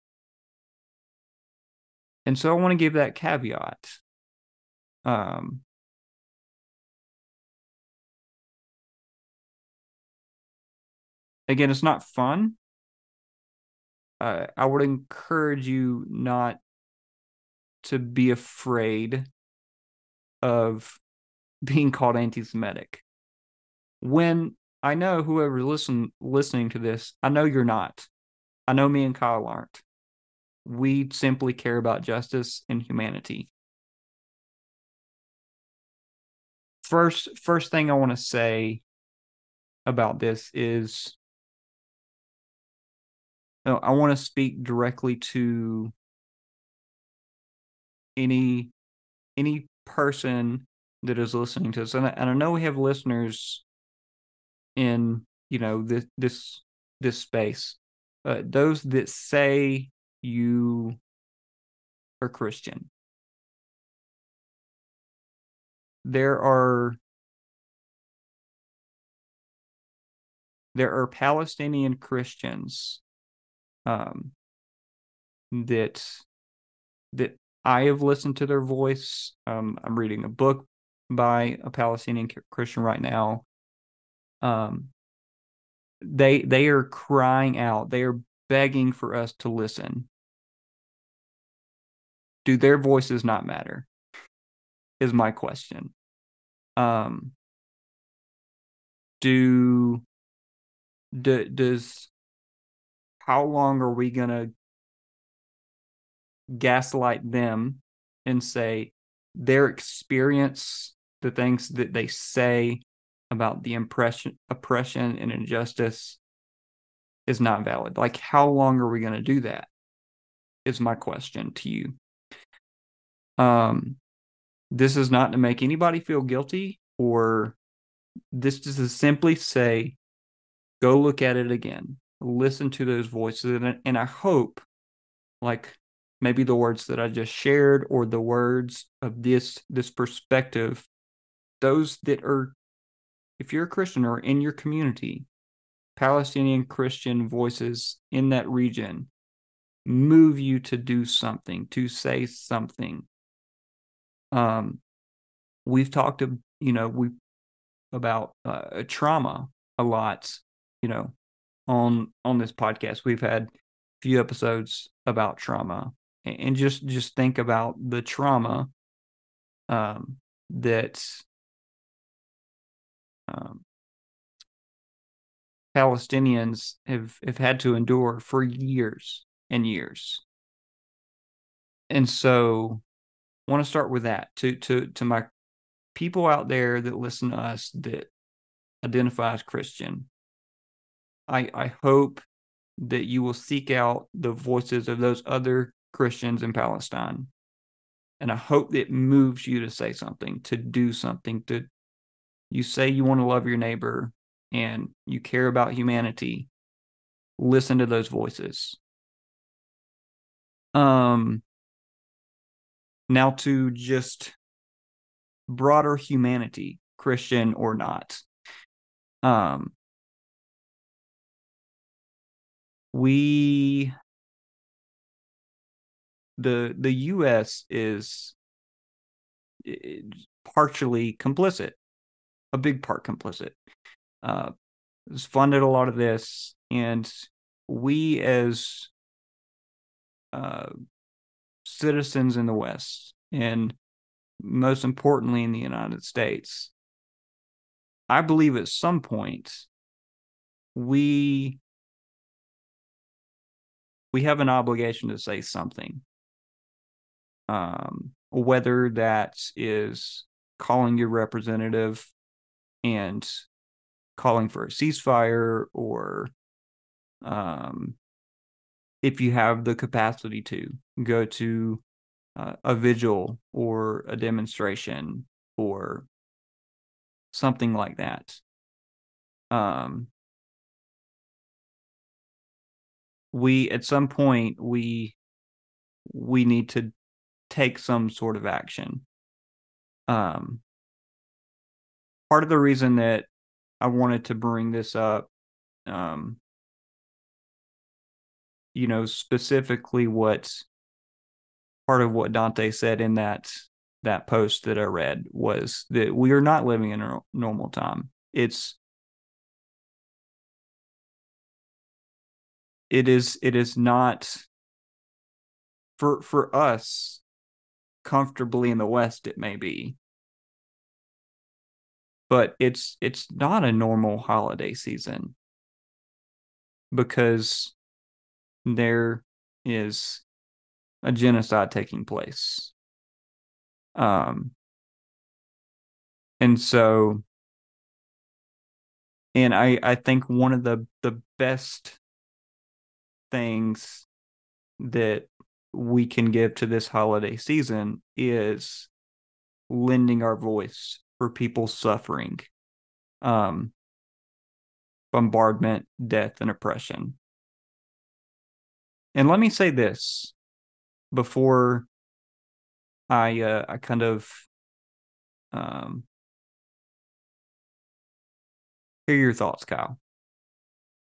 and so i want to give that caveat um again it's not fun. Uh, i would encourage you not to be afraid of being called anti-semitic when I know whoever listen listening to this, I know you're not. I know me and Kyle aren't. We simply care about justice and humanity. First first thing I want to say about this is know, I want to speak directly to any any person that is listening to us and I, and I know we have listeners in you know this this this space uh, those that say you are christian. There are there are palestinian christians um that that i have listened to their voice. Um i'm reading a book by a palestinian christian right now um, they they are crying out. They are begging for us to listen. Do their voices not matter? Is my question. Um, do, do does how long are we gonna gaslight them and say their experience, the things that they say about the impression, oppression and injustice is not valid. Like, how long are we going to do that? Is my question to you. Um, this is not to make anybody feel guilty, or this is to simply say, go look at it again, listen to those voices, and, and I hope, like maybe the words that I just shared, or the words of this this perspective, those that are if you're a Christian or in your community, Palestinian Christian voices in that region move you to do something, to say something. Um, we've talked, you know, we about uh, trauma a lot, you know, on on this podcast. We've had a few episodes about trauma and just just think about the trauma um, that um, Palestinians have have had to endure for years and years. And so I want to start with that to to to my people out there that listen to us that identify as Christian. I I hope that you will seek out the voices of those other Christians in Palestine. And I hope that moves you to say something, to do something, to you say you want to love your neighbor and you care about humanity. Listen to those voices. Um now to just broader humanity, Christian or not. Um we the the US is partially complicit, a big part complicit. Uh, has funded a lot of this, and we as uh, citizens in the West, and most importantly in the United States, I believe at some point we we have an obligation to say something um, whether that is calling your representative and calling for a ceasefire or um, if you have the capacity to go to uh, a vigil or a demonstration or something like that um, we at some point we we need to take some sort of action. Um, part of the reason that I wanted to bring this up, um, you know, specifically what part of what Dante said in that that post that I read was that we are not living in a normal time. It's it is it is not for for us comfortably in the West, it may be. But it's it's not a normal holiday season because there is a genocide taking place. Um and so and I I think one of the the best things that we can give to this holiday season is lending our voice for people suffering um, bombardment, death, and oppression. And let me say this before I uh, I kind of um, hear your thoughts, Kyle.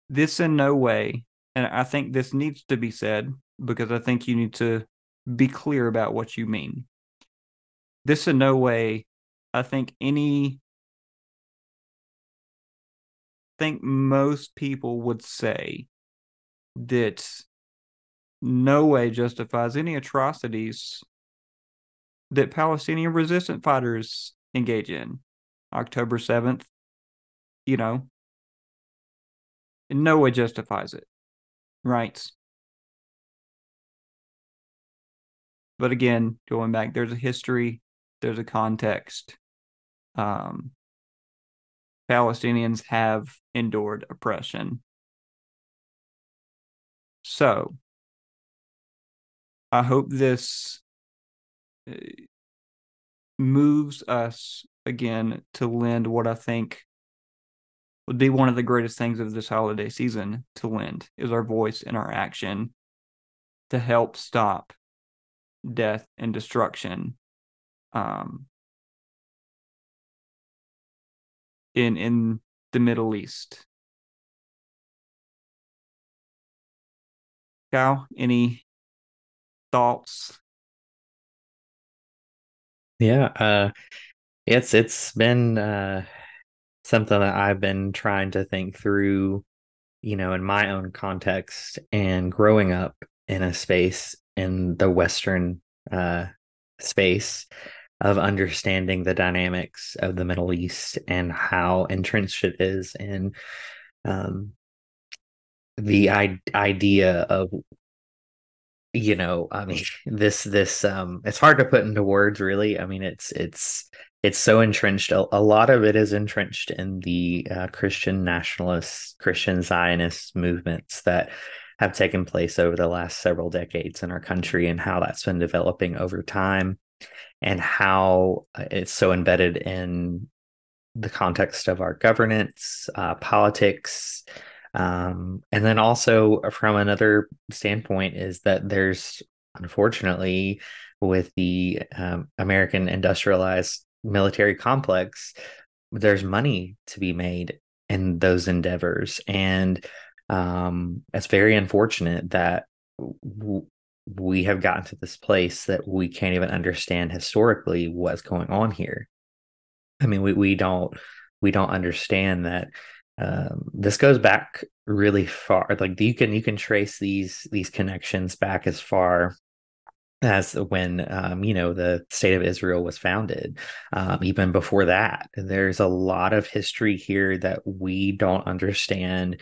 This in no way, and I think this needs to be said because I think you need to be clear about what you mean. This in no way, I think any think most people would say that no way justifies any atrocities that Palestinian resistance fighters engage in. October 7th, you know, no way justifies it. Right. But again, going back, there's a history, there's a context. Um, Palestinians have endured oppression. So, I hope this uh, moves us again to lend what I think would be one of the greatest things of this holiday season to lend is our voice and our action to help stop death and destruction um, in in the Middle East. Cal, any thoughts? Yeah, uh, it's it's been uh, something that I've been trying to think through you know, in my own context and growing up in a space in the Western uh, space of understanding the dynamics of the Middle East and how entrenched it is in um, the I- idea of you know i mean this this um it's hard to put into words really. I mean it's it's it's so entrenched. A, a lot of it is entrenched in the uh, christian nationalist christian zionist movements that have taken place over the last several decades in our country and how that's been developing over time and how uh, it's so embedded in the context of our governance uh, politics um, and then also from another standpoint is that there's unfortunately with the um, American industrialized military complex, there's money to be made in those endeavors, and um, it's very unfortunate that we have gotten to this place that we can't even understand historically what's going on here. I mean, we we don't we don't understand that um, this goes back really far like you can you can trace these these connections back as far as when um, you know the state of Israel was founded. Um, even before that, there's a lot of history here that we don't understand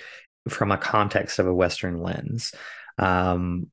from a context of a Western lens. Um,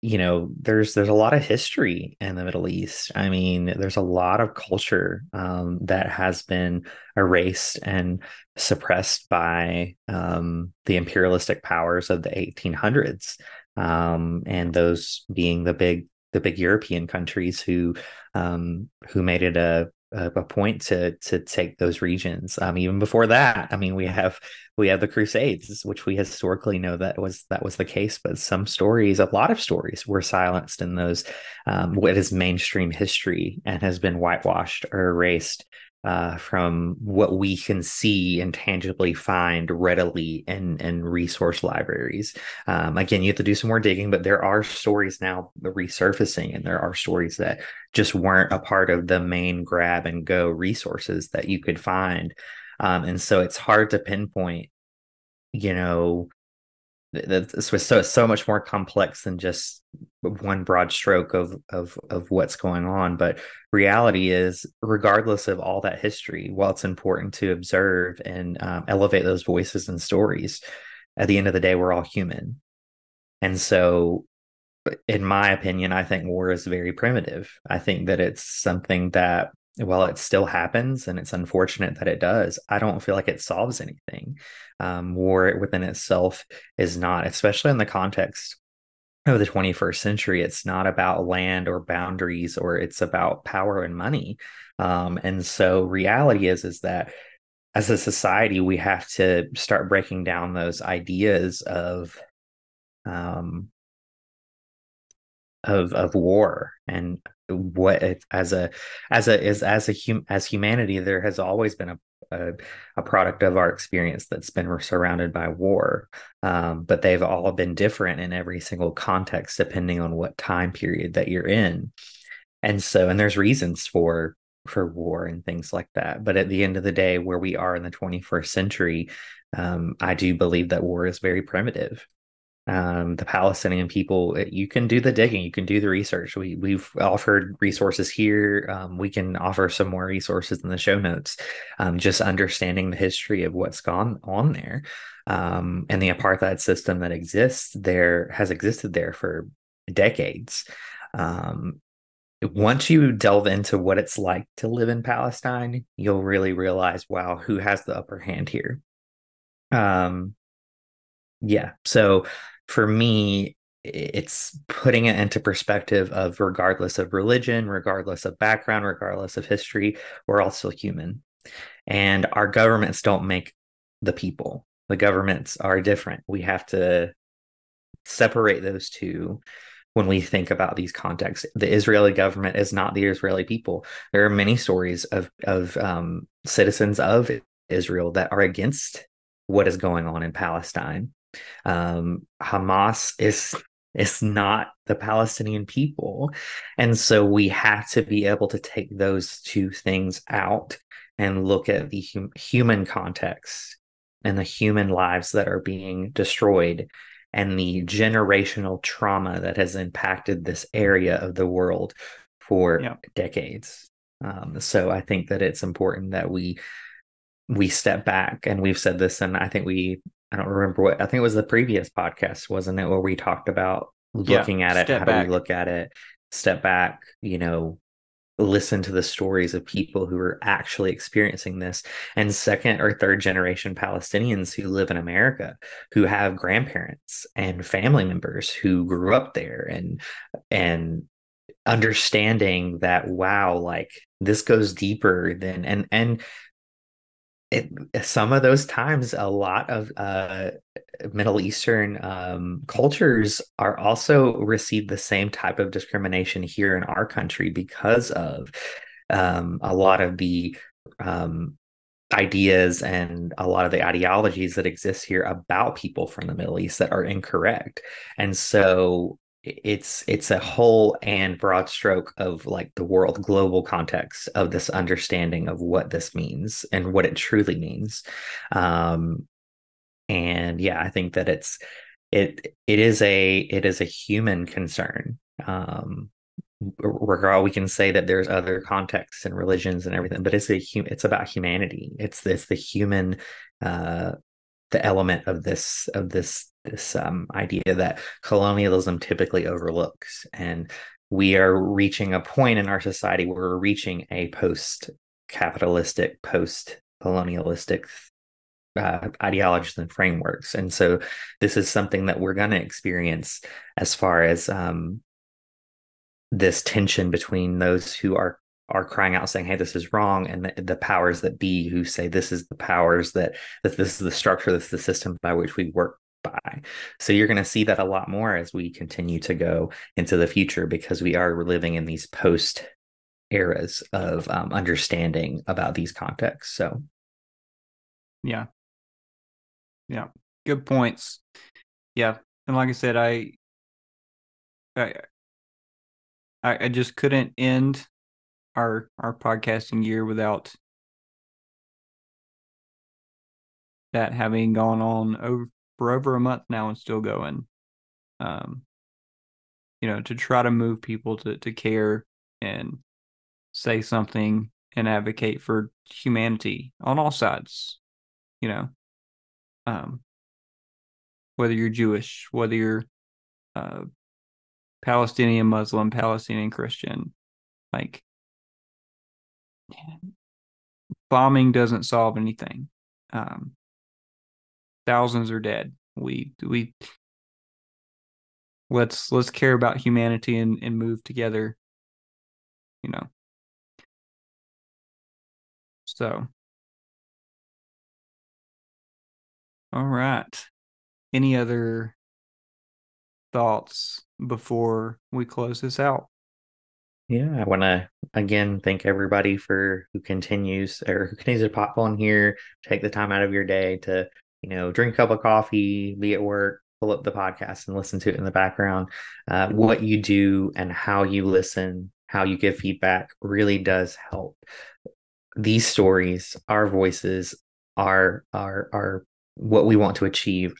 you know there's there's a lot of history in the middle east. I mean there's a lot of culture um, that has been erased and suppressed by um, the imperialistic powers of the 1800s um, and those being the big the big european countries who um, who made it a a, point to to take those regions. Um, even before that, I mean, we have we have the Crusades, which we historically know that was that was the case. But some stories, a lot of stories, were silenced in those um, what is mainstream history and has been whitewashed or erased uh, from what we can see and tangibly find readily in, in resource libraries. Um, again, you have to do some more digging, but there are stories now resurfacing, and there are stories that just weren't a part of the main grab and go resources that you could find. Um, and so it's hard to pinpoint, you know, this was so so much more complex than just one broad stroke of of of what's going on. But reality is regardless of all that history while it's important to observe and um, elevate those voices and stories at the end of the day we're all human. And so in my opinion i think war is very primitive. I think that it's something that while it still happens and it's unfortunate that it does, I don't feel like it solves anything. Um, war within itself is not, especially in the context of the 21st century, it's not about land or boundaries or it's about power and money. Um, and so reality is is that as a society, we have to start breaking down those ideas of um, of of war and what as a as a as as a hum, as humanity there has always been a, a, a product of our experience that's been surrounded by war. Um, but they've all been different in every single context depending on what time period that you're in. And so and there's reasons for for war and things like that. But at the end of the day where we are in the 21st century um, i do believe that war is very primitive um, the Palestinian people, uh, you can do the digging, you can do the research. We we've offered resources here. Um, we can offer some more resources in the show notes. Um, just understanding the history of what's gone on there, um, and the apartheid system that exists there has existed there for decades. Um, once you delve into what it's like to live in Palestine, you'll really realize, wow, who has the upper hand here? Um, yeah. So for me, it's putting it into perspective of regardless of religion, regardless of background, regardless of history, we're all still human. And our governments don't make the people. The governments are different. We have to separate those two when we think about these contexts. The Israeli government is not the Israeli people. There are many stories of of um, citizens of Israel that are against what is going on in Palestine um, Hamas is is not the Palestinian people, and so we have to be able to take those two things out and look at the hum- human context and the human lives that are being destroyed and the generational trauma that has impacted this area of the world for yeah. decades. Um, so I think that it's important that we we step back and we've said this and I think we I don't remember what I think it was the previous podcast, wasn't it, where we talked about looking yeah, at it, how back. do we look at it, step back, you know, listen to the stories of people who are actually experiencing this and second or third generation Palestinians who live in America who have grandparents and family members who grew up there and and understanding that wow like this goes deeper than and and it, some of those times a lot of uh, middle eastern um, cultures are also receive the same type of discrimination here in our country because of um, a lot of the um, ideas and a lot of the ideologies that exist here about people from the middle east that are incorrect. And so it's it's a whole and broad stroke of like the world global context of this understanding of what this means and what it truly means. Um and yeah i think that it's it it is a it is a human concern. Um regard we can say that there's other contexts and religions and everything but it's a it's about humanity. It's this the human uh the element of this of this this um, idea that colonialism typically overlooks. And we are reaching a point in our society where we're reaching a post capitalistic post colonialistic uh, ideologies and frameworks. And so this is something that we're going to experience as far as um, this tension between those who are are crying out saying hey this is wrong. And the, the, powers that be who say this is the powers that that this is the structure this is the system by which we work by. So you're going to see that a lot more as we continue to go into the future because we are living in these post eras of um, understanding about these contexts so. Yeah. Yeah. Good points. Yeah. And like i said i i i just couldn't end our our podcasting year without that having gone on over for over a month now and still going. Um, you know, to try to move people to to care and say something and advocate for humanity on all sides. You know, um, whether you're Jewish, whether you're uh, Palestinian Muslim, Palestinian Christian, like bombing doesn't solve anything. Um, thousands are dead. We we let's let's care about humanity and, and move together. You know. So all right. Any other thoughts before we close this out? Yeah, I want to again thank everybody for who continues or who continues to pop on here, take the time out of your day to, you know, drink a cup of coffee, be at work, pull up the podcast and listen to it in the background. Uh, what you do and how you listen, how you give feedback really does help. These stories, our voices, are are are what we want to achieve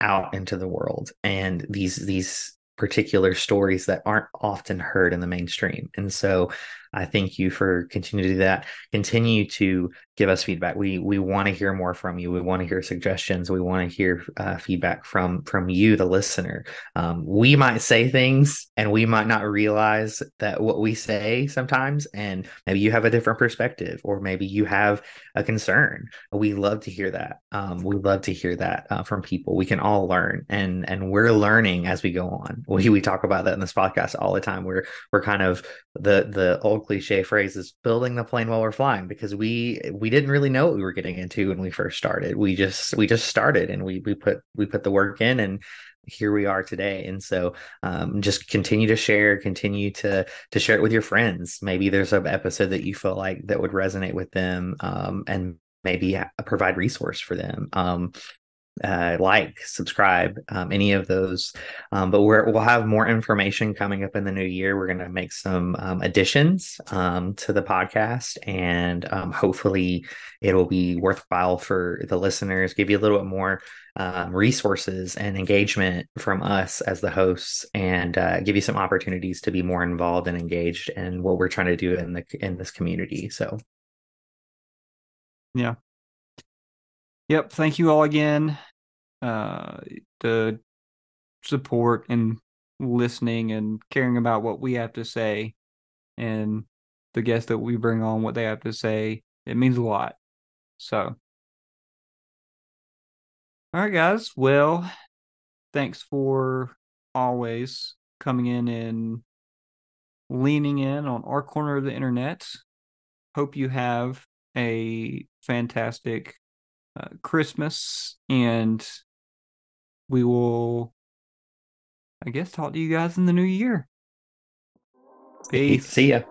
out into the world, and these these particular stories that aren't often heard in the mainstream. And so I thank you for continuing to do that. Continue to give us feedback. We we want to hear more from you. We want to hear suggestions. We want to hear uh, feedback from from you, the listener. Um, we might say things and we might not realize that what we say sometimes, and maybe you have a different perspective, or maybe you have a concern. We love to hear that. Um, we love to hear that uh, from people. We can all learn, and and we're learning as we go on. We we talk about that in this podcast all the time. We're we're kind of the the old cliche phrase is building the plane while we're flying because we we didn't really know what we were getting into when we first started. We just we just started and we we put we put the work in and here we are today. And so um, just continue to share continue to to share it with your friends. Maybe there's an episode that you feel like that would resonate with them um, and maybe provide resource for them. Um, uh, like, subscribe, um, any of those. Um, but we're, we'll have more information coming up in the new year. We're going to make some um, additions um, to the podcast, and um, hopefully, it'll be worthwhile for the listeners. Give you a little bit more um, resources and engagement from us as the hosts, and uh, give you some opportunities to be more involved and engaged in what we're trying to do in the in this community. So, yeah. Yep. Thank you all again uh, the support and listening and caring about what we have to say and the guests that we bring on what they have to say. It means a lot. So. All right guys. Well thanks for always coming in and leaning in on our corner of the internet. Hope you have a fantastic uh, christmas and we will, I guess, talk to you guys in the new year. Peace. See ya.